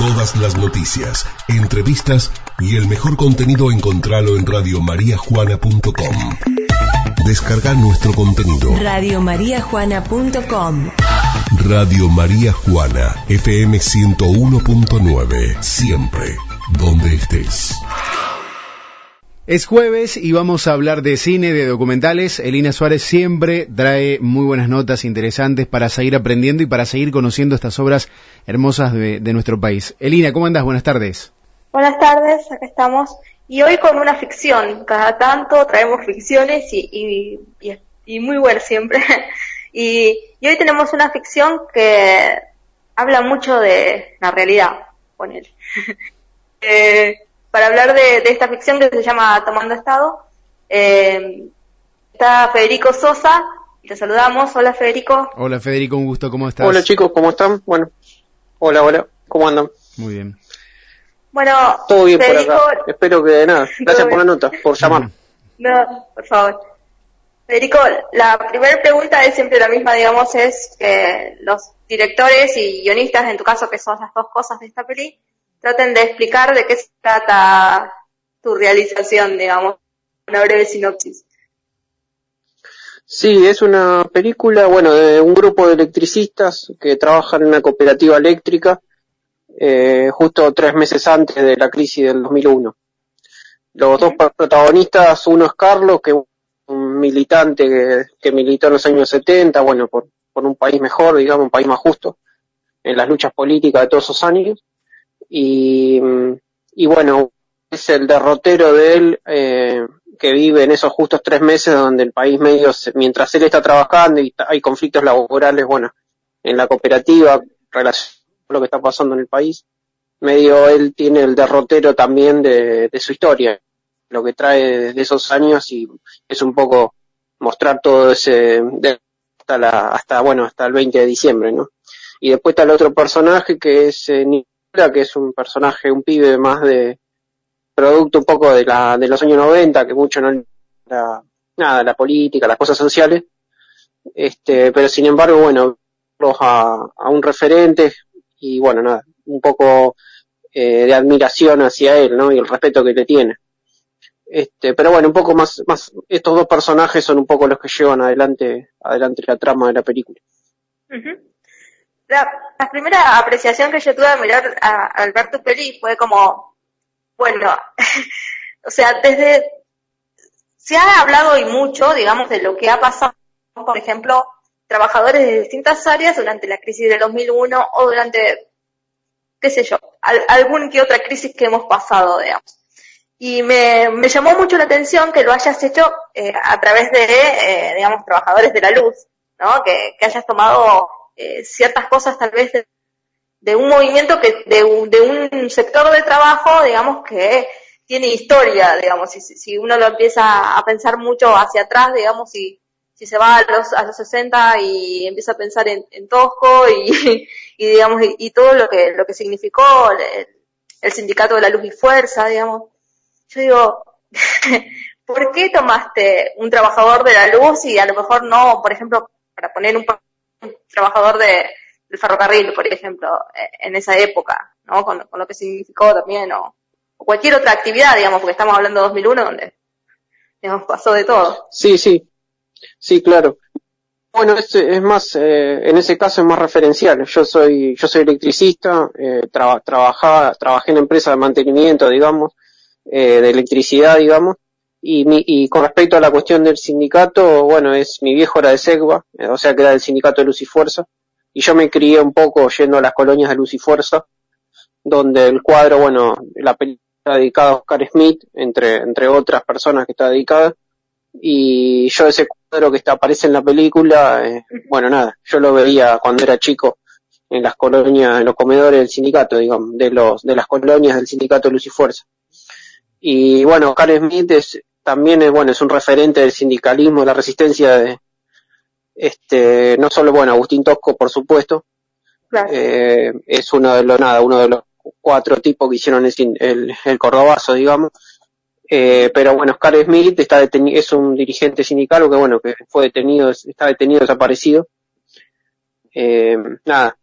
Todas las noticias, entrevistas y el mejor contenido encontralo en radiomariajuana.com. Descarga nuestro contenido. Radiomariajuana.com Radio María Juana, FM 101.9. Siempre, donde estés. Es jueves y vamos a hablar de cine, de documentales. Elina Suárez siempre trae muy buenas notas interesantes para seguir aprendiendo y para seguir conociendo estas obras hermosas de, nuestro país. Elina, ¿cómo andas? Buenas tardes. Buenas tardes, acá estamos. Y hoy con una ficción. Cada tanto traemos ficciones y, y, y, muy buenas siempre. y, y hoy tenemos una ficción que habla mucho de la realidad, con para hablar de, de, esta ficción que se llama Tomando Estado. Eh, está Federico Sosa, te saludamos. Hola Federico. Hola Federico, un gusto, ¿cómo estás? Hola chicos, ¿cómo están? Bueno, hola, hola, ¿cómo andan? Muy bien. Bueno, todo bien Federico, por acá. Espero que nada. Gracias por la nota, por llamar. No, por favor. Federico, la primera pregunta es siempre la misma, digamos, es que los directores y guionistas, en tu caso que son las dos cosas de esta peli, traten de explicar de qué se trata tu realización, digamos, una breve sinopsis. Sí, es una película, bueno, de un grupo de electricistas que trabajan en una cooperativa eléctrica eh, justo tres meses antes de la crisis del 2001. Los dos protagonistas, uno es Carlos, que es un militante que, que, militó en los años 70, bueno, por, por un país mejor, digamos, un país más justo en las luchas políticas de todos esos años y, y bueno, es el derrotero de él eh, que vive en esos justos tres meses donde el país medio, mientras él está trabajando y hay conflictos laborales, bueno, en la cooperativa, relación con lo que está pasando en el país, medio él tiene el derrotero también de, su historia, lo que trae de esos años y es un poco mostrar todo ese, hasta la, hasta, bueno, hasta el 20 de diciembre, ¿no? Y después está el otro personaje que es eh, que es un personaje, un pibe más de producto un poco de la de los años 90, que mucho no la, nada, la política, las cosas sociales, este, pero sin embargo, bueno, a, a un referente y bueno, nada, un poco eh, de admiración hacia él, ¿no? Y el respeto que le tiene. Este, pero bueno, un poco más, más, estos dos personajes son un poco los que llevan adelante, adelante la trama de la película. La, primera apreciación que yo tuve al mirar a, al ver fue como, bueno, o sea, desde, se ha hablado y mucho, digamos, de lo que ha pasado, por ejemplo, trabajadores de distintas áreas durante la crisis del 2001 o durante, qué sé yo, al, algún que otra crisis que hemos pasado, digamos. Y me, me llamó mucho la atención que lo hayas hecho eh, a través de, eh, digamos, trabajadores de la luz, ¿no? Que hayas tomado eh, ciertas cosas tal vez de, un movimiento que de un, de un, sector de trabajo digamos que tiene historia digamos. Si, si uno lo empieza a pensar mucho hacia atrás digamos si si se va a los a los 60 y empieza a pensar en, en Tosco y, y digamos y, y, todo lo que lo que significó el, el sindicato de la luz y fuerza digamos. Yo digo ¿por qué tomaste un trabajador de la luz y a lo mejor no por ejemplo para poner un trabajador de, del ferrocarril, por ejemplo, en esa época, ¿no? Con, con lo que significó también, o, cualquier otra actividad, digamos, porque estamos hablando de 2001, donde, digamos, pasó de todo. Sí, sí, sí, claro. Bueno, es, es más, eh, en ese caso es más referencial. Yo soy, yo soy electricista, eh, tra trabajaba, trabajé en empresa de mantenimiento, digamos, eh, de electricidad, digamos, y, mi, y con respecto a la cuestión del sindicato, bueno, es mi viejo era de SEGBA, o sea que era del sindicato de Luz y Fuerza, y yo me crié un poco yendo a las colonias de Luz y Fuerza, donde el cuadro, bueno, la película está dedicada a Oscar Smith, entre, entre otras personas que está dedicada, y yo ese cuadro que está, aparece en la película, eh, bueno, nada, yo lo veía cuando era chico en las colonias, en los comedores del sindicato, digamos, de los, de las colonias del sindicato de Luz y Fuerza. Y bueno, Oscar Smith es, también es, bueno, es un referente del sindicalismo, de la resistencia de, este, no solo, bueno, Agustín Tosco, por supuesto, claro. eh, es uno de los, nada, uno de los cuatro tipos que hicieron el, el, el cordobazo, digamos, eh, pero bueno, Oscar Smith está detenido, es un dirigente sindical que bueno, que fue detenido, está detenido, desaparecido, eh, nada.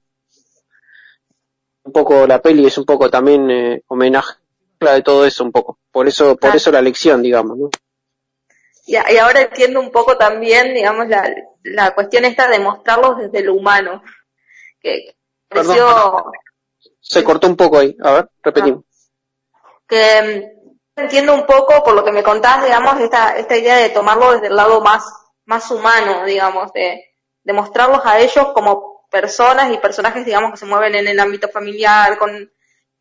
un poco la peli es un poco también eh, homenaje de todo eso un poco. Por eso, por eso la lección, digamos, ¿no? Y, y, ahora entiendo un poco también, digamos, la, la cuestión esta de mostrarlos desde lo humano. Que Se cortó un poco ahí. A ver, repetimos. Que mm, entiendo un poco, por lo que me contás, digamos, esta, esta idea de tomarlo desde el lado más, más humano, digamos, de, de mostrarlos a ellos como personas y personajes, digamos, que se mueven en el ámbito familiar, con,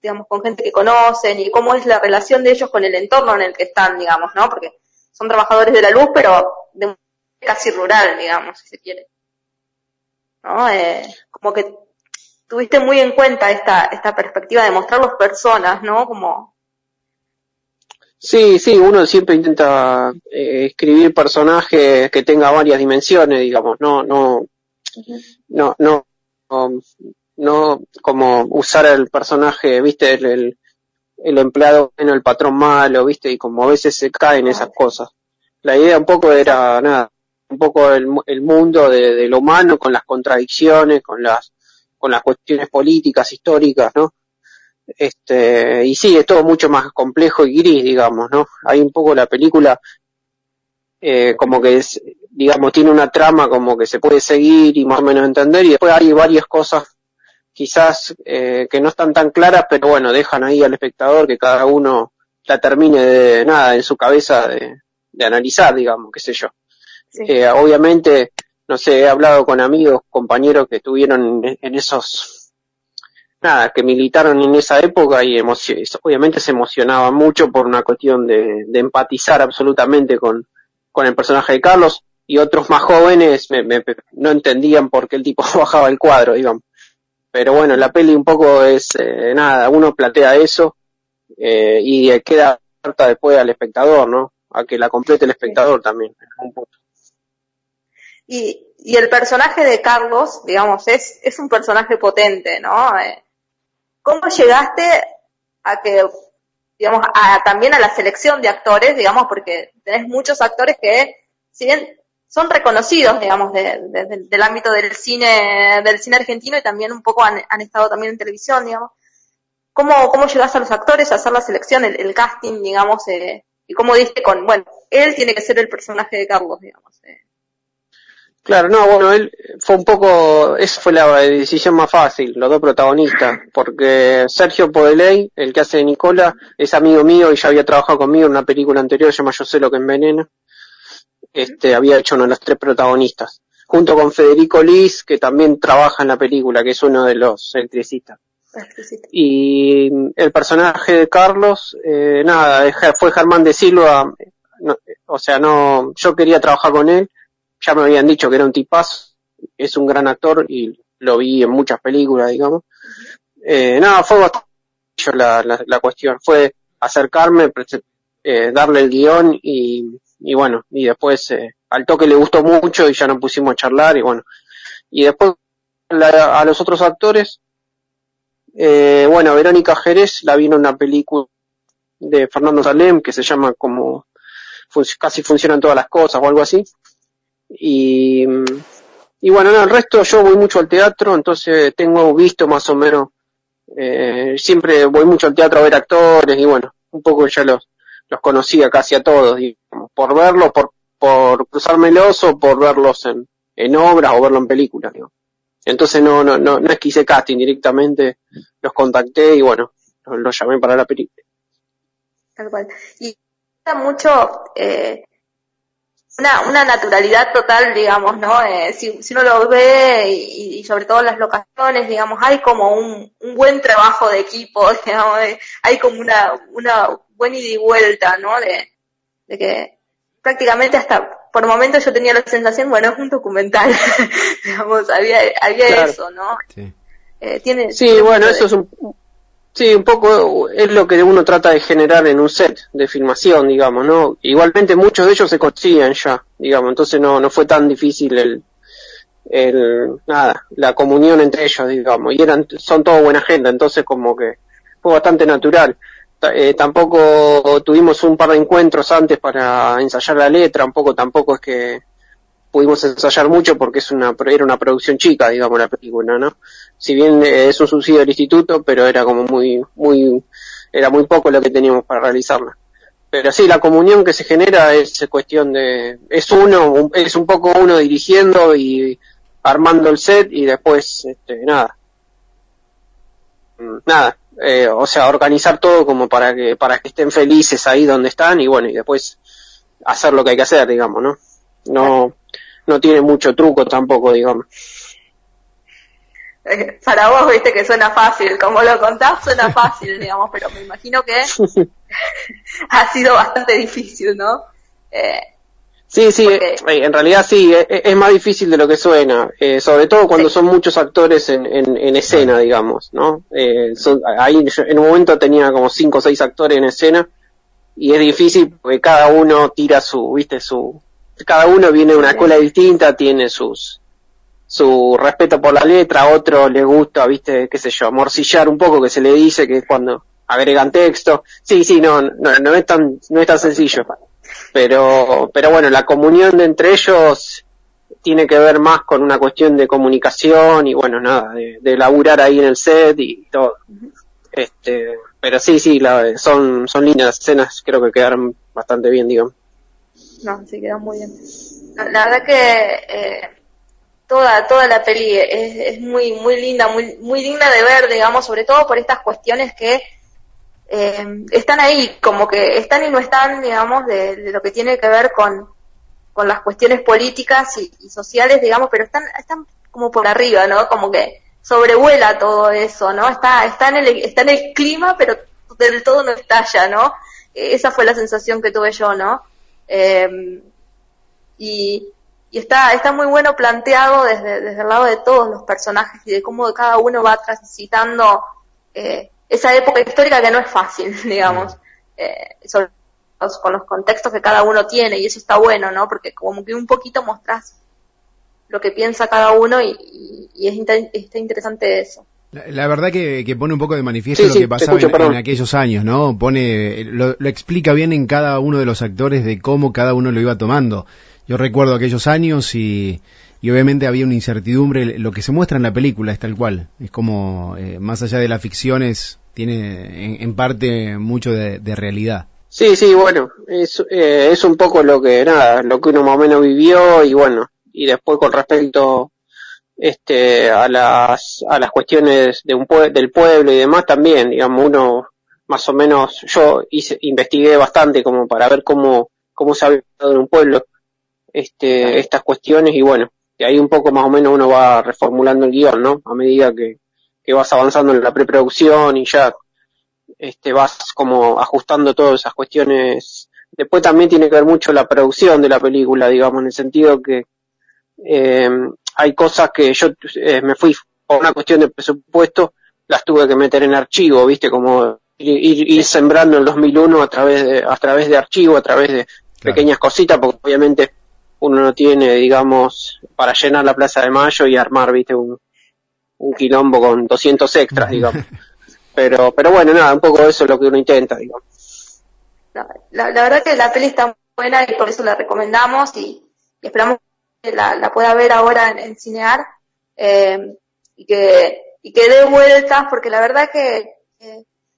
digamos, con gente que conocen y cómo es la relación de ellos con el entorno en el que están, digamos, ¿no? Porque son trabajadores de la luz, pero de casi rural, digamos, si se quiere. ¿No? Eh, como que tuviste muy en cuenta esta, esta perspectiva de mostrarlos personas, ¿no? Como... Sí, sí, uno siempre intenta eh, escribir personajes que tenga varias dimensiones, digamos, no, no, no, no, no, como usar el personaje, viste, el, el, empleado bueno, el patrón malo, viste, y como a veces se caen esas cosas. La idea un poco era, nada, un poco el, el mundo de, de, lo humano con las contradicciones, con las, con las cuestiones políticas, históricas, ¿no? Este, y sí, es todo mucho más complejo y gris, digamos, ¿no? Hay un poco la película, eh, como que es, digamos, tiene una trama como que se puede seguir y más o menos entender, y después hay varias cosas quizás eh, que no están tan claras, pero bueno, dejan ahí al espectador que cada uno la termine de nada en su cabeza de, de analizar, digamos, qué sé yo. Eh, obviamente, no sé, he hablado con amigos, compañeros que estuvieron en, esos, nada, que militaron en esa época y obviamente se emocionaban mucho por una cuestión de, de empatizar absolutamente con, con el personaje de Carlos y otros más jóvenes me, me, no entendían por qué el tipo bajaba el cuadro, digamos. Pero bueno, la peli un poco es, eh, nada, uno plantea eso eh, y queda carta después al espectador, ¿no? A que la complete el espectador también. Y, y el personaje de Carlos, digamos, es, es un personaje potente, ¿no? Eh, ¿Cómo llegaste a que, digamos, a, también a la selección de actores, digamos, porque tenés muchos actores que, si bien son reconocidos, digamos, de, de, del ámbito del cine, del cine argentino y también un poco han, han estado también en televisión, digamos. ¿Cómo, cómo llegaste a los actores a hacer la selección, el, el casting, digamos, eh, y cómo diste con, bueno, él tiene que ser el personaje de Carlos, digamos. Eh. Claro, no, bueno, él fue un poco, esa fue la decisión más fácil, los dos protagonistas, porque Sergio Podeley, el que hace de Nicola, es amigo mío y ya había trabajado conmigo en una película anterior, se llama Yo sé lo que envenena, este, había hecho uno de los tres protagonistas, junto con Federico Liz, que también trabaja en la película, que es uno de los electricistas. Y el personaje de Carlos, eh, nada, fue Germán de Silva, o sea, no, yo quería trabajar con él, ya me habían dicho que era un tipazo, es un gran actor y lo vi en muchas películas, digamos. Eh, nada, fue bastante la, la, la cuestión, fue acercarme, eh, darle el guion y, y bueno, y después eh, al toque le gustó mucho y ya nos pusimos a charlar y bueno, y después la, a los otros actores, eh, bueno, Verónica Jerez la vino una película de Fernando Salem que se llama como casi funcionan todas las cosas o algo así. Y, y bueno, no, el resto yo voy mucho al teatro, entonces tengo visto más o menos, eh, siempre voy mucho al teatro a ver actores y bueno, un poco ya los, los conocía casi a todos, digamos, por verlos, por, por cruzármelos o por verlos en, en obras o verlo en películas, digamos. Entonces no, no, no, no es que hice casting directamente, los contacté y bueno, los, llamé para la película. Tal cual. Y mucho eh, una, una naturalidad total, digamos, ¿no? Eh, si, si uno lo ve y, y, sobre todo las locaciones, digamos, hay como un, un buen trabajo de equipo, digamos, hay como una, una buena ida y vuelta, ¿no? De, de que prácticamente hasta por momentos yo tenía la sensación, bueno, es un documental, digamos, había, había claro. eso, ¿no? Sí. Eh, tiene, sí, tiene bueno, de... eso es un, Sí, un poco es lo que uno trata de generar en un set de filmación, digamos, ¿no? Igualmente muchos de ellos se conocían ya, digamos, entonces no, no fue tan difícil el, el, nada, la comunión entre ellos, digamos, y eran, son toda buena gente, entonces como que fue bastante natural. Eh, tampoco tuvimos un par de encuentros antes para ensayar la letra, un poco tampoco es que pudimos ensayar mucho porque es una, era una producción chica, digamos, la película, ¿no? si bien es un subsidio del instituto, pero era como muy, muy, era muy poco lo que teníamos para realizarla. Pero sí, la comunión que se genera es cuestión de, es uno, es un poco uno dirigiendo y armando el set y después, este, nada. Nada, eh, o sea, organizar todo como para que, para que estén felices ahí donde están y bueno, y después hacer lo que hay que hacer, digamos, ¿no? No, no tiene mucho truco tampoco, digamos. Eh, para vos, viste que suena fácil, como lo contás suena fácil, digamos, pero me imagino que ha sido bastante difícil, ¿no? Eh, sí, sí, eh, en realidad sí, es, más difícil de lo que suena, sobre todo cuando son muchos actores en, en, escena, digamos, ¿no? ahí en un momento tenía como cinco o seis actores en escena y es difícil porque cada uno tira su, viste, su, cada uno viene de una escuela distinta, tiene sus, su respeto por la letra, otro le gusta, viste, qué sé yo, morcillar un poco que se le dice que es cuando agregan texto. Sí, sí, no, no, no es tan, no es tan sencillo. Pero, pero bueno, la comunión de entre ellos tiene que ver más con una cuestión de comunicación y bueno, nada, de, de laburar ahí en el set y todo. Este, pero sí, sí, la, son, son lindas escenas, creo que quedaron bastante bien, digamos. No, sí, quedó muy bien. La, verdad que eh, toda toda la peli es, es, muy muy linda, muy muy digna de ver, digamos, sobre todo por estas cuestiones que eh, están ahí, como que están y no están, digamos, de, lo que tiene que ver con, con las cuestiones políticas y, sociales, digamos, pero están están como por arriba, ¿no? Como que sobrevuela todo eso, ¿no? Está está en el está en el clima, pero del todo no estalla, ¿no? Esa fue la sensación que tuve yo, ¿no? Eh, y, y está, está muy bueno planteado desde, desde el lado de todos los personajes y de cómo cada uno va transitando eh, esa época histórica que no es fácil, digamos, eh, con los contextos que cada uno tiene y eso está bueno, ¿no? Porque como que un poquito mostrás lo que piensa cada uno y, y, es está interesante eso. La, verdad que, que, pone un poco de manifiesto lo que pasaba en, aquellos años, ¿no? Pone, lo, lo, explica bien en cada uno de los actores de cómo cada uno lo iba tomando. Yo recuerdo aquellos años y, y obviamente había una incertidumbre. Lo que se muestra en la película es tal cual. Es como, eh, más allá de las ficciones, tiene en, parte mucho de, realidad. Sí, sí, bueno, es, eh, es un poco lo que, nada, lo que uno más o menos vivió y bueno, y después con respecto este, a las, a las cuestiones de un del pueblo y demás también, digamos, uno más o menos, yo hice, investigué bastante como para ver cómo, cómo se ha vivido en un pueblo, este, estas cuestiones y bueno, de ahí un poco más o menos uno va reformulando el guion, ¿no? A medida que, que vas avanzando en la preproducción y ya, este, vas como ajustando todas esas cuestiones. Después también tiene que ver mucho la producción de la película, digamos, en el sentido que, eh, hay cosas que yo eh, me fui por una cuestión de presupuesto, las tuve que meter en archivo, viste, como ir, ir sembrando en el 2001 a través de, a través de archivo, a través de pequeñas cositas, porque obviamente uno no tiene, digamos, para llenar la Plaza de Mayo y armar, viste, un, un quilombo con 200 extras, digamos. Pero, pero bueno, nada, un poco eso es lo que uno intenta, digamos. La, la, verdad que la peli está buena y por eso la recomendamos y esperamos la, pueda ver ahora en, Cinear eh, y que y que dé vueltas porque la verdad que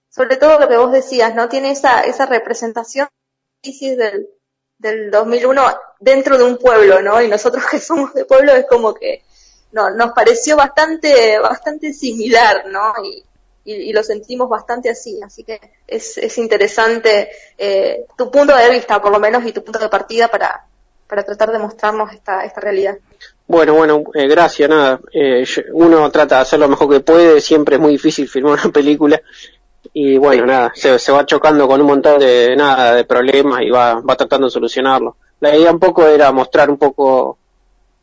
sobre todo lo que vos decías no tiene esa esa representación del del 2001 dentro de un pueblo no y nosotros que somos de pueblo es como que no nos pareció bastante bastante similar no y, y, lo sentimos bastante así así que es, es interesante eh, tu punto de vista por lo menos y tu punto de partida para para tratar de mostrarnos esta, esta realidad. Bueno, bueno, eh, gracias, nada. Eh, uno trata de hacer lo mejor que puede, siempre es muy difícil filmar una película y bueno, nada, se, se, va chocando con un montón de nada de problemas y va, va tratando de solucionarlo. La idea un poco era mostrar un poco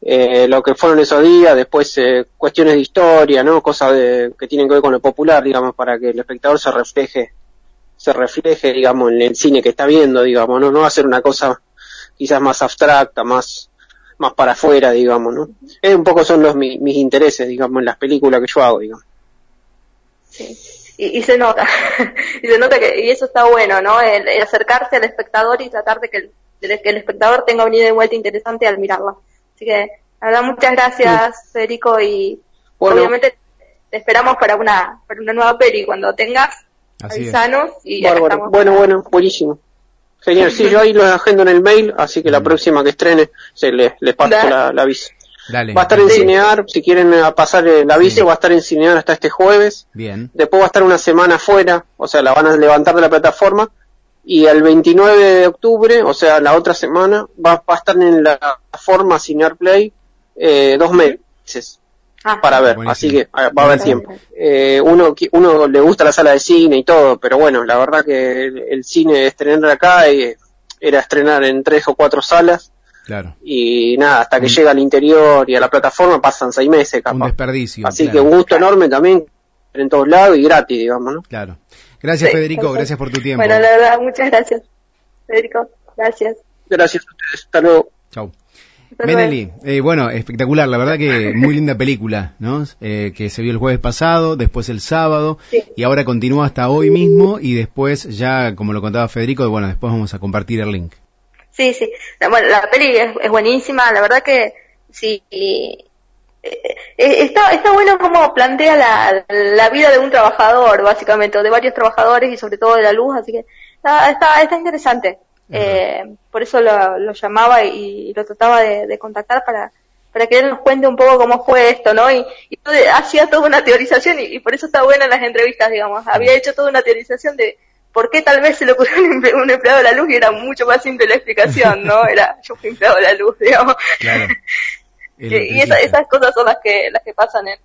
eh, lo que fueron esos días, después eh, cuestiones de historia, ¿no? Cosas de, que tienen que ver con lo popular, digamos, para que el espectador se refleje, se refleje, digamos, en el cine que está viendo, digamos, no, no va a ser una cosa quizás más abstracta, más, más para afuera, digamos, ¿no? Es un poco son los mis intereses, digamos, en las películas que yo hago, digamos. Sí. Y, y se nota, y se nota que, y eso está bueno, ¿no? El, acercarse al espectador y tratar de que el, que el espectador tenga una ida de vuelta interesante al mirarla. Así que, la verdad, muchas gracias, Federico, y obviamente te esperamos para una, para una nueva peli cuando tengas. Así es. avisanos y estamos. Bueno, bueno, buenísimo. Genial. Sí, yo ahí los agendo en el mail, así que la Mm. próxima que estrene se les, les paso la, la aviso. Dale. Va a estar en. Cinear, si quieren eh, pasar el aviso, Sí. va a estar en Cinear hasta este jueves. Bien. Después va a estar una semana fuera, o sea, la van a levantar de la plataforma. Y el 29 de octubre, o sea, la otra semana, va, va a estar en la plataforma Cinear Play eh, dos meses Ah, para ver. Buenísimo. Así que ah, va a haber tiempo. Eh, uno, qui- uno le gusta la sala de cine y todo, pero bueno, la verdad que el, el cine estrenar acá eh, era estrenar en tres o cuatro salas Claro. y nada, hasta que Un- llega al interior y a la plataforma pasan seis meses Un capaz. desperdicio. Así claro. que un gusto enorme también en todos lados y gratis, digamos, ¿no? Claro. Gracias, Sí, Federico. perfecto. Gracias por tu tiempo. Bueno, la verdad, muchas gracias, Federico. Gracias. Gracias a ustedes. Hasta luego. Chau. Meneli, eh, bueno, espectacular, la verdad que muy linda película, ¿no? Eh, que se vio el jueves pasado, después el sábado, Sí. y ahora continúa hasta hoy mismo, y después ya, como lo contaba Federico, bueno, después vamos a compartir el link. Sí, sí. La- Bueno, la peli es, es buenísima, la verdad que sí. y, eh, eh, está, está bueno como plantea la, la vida de un trabajador, básicamente, o de varios trabajadores y sobre todo de la luz, así que está, está, está interesante. Eh, por eso lo, lo llamaba y, lo trataba de, de contactar para, para que él nos cuente un poco cómo fue esto, ¿no? Y, y hacía toda una teorización y, y por eso está buena en las entrevistas, digamos. Había hecho toda una teorización de por qué tal vez se le ocurrió un, emple- un empleado de la luz y era mucho más simple la explicación, ¿no? Era, yo fui empleado de la luz, digamos. Claro. Y y esa- electricista. esas cosas son las que, las que pasan en,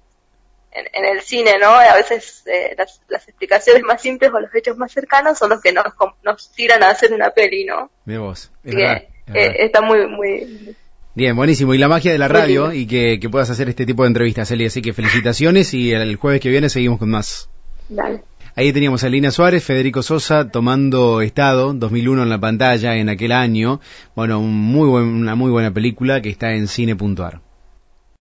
en, en el cine, ¿no? A veces eh, las, las explicaciones más simples o los hechos más cercanos son los que nos, nos tiran a hacer una peli, ¿no? Mira vos. Es verdad, es eh, está muy, muy, Bien, buenísimo. Y la magia de la radio y que, que puedas hacer este tipo de entrevistas, Eli. Así que felicitaciones y el jueves que viene seguimos con más. dale. Ahí teníamos a Lina Suárez, Federico Sosa tomando estado, 2001 en la pantalla en aquel año. Bueno, un muy buen- una muy buena película que está en cine.ar.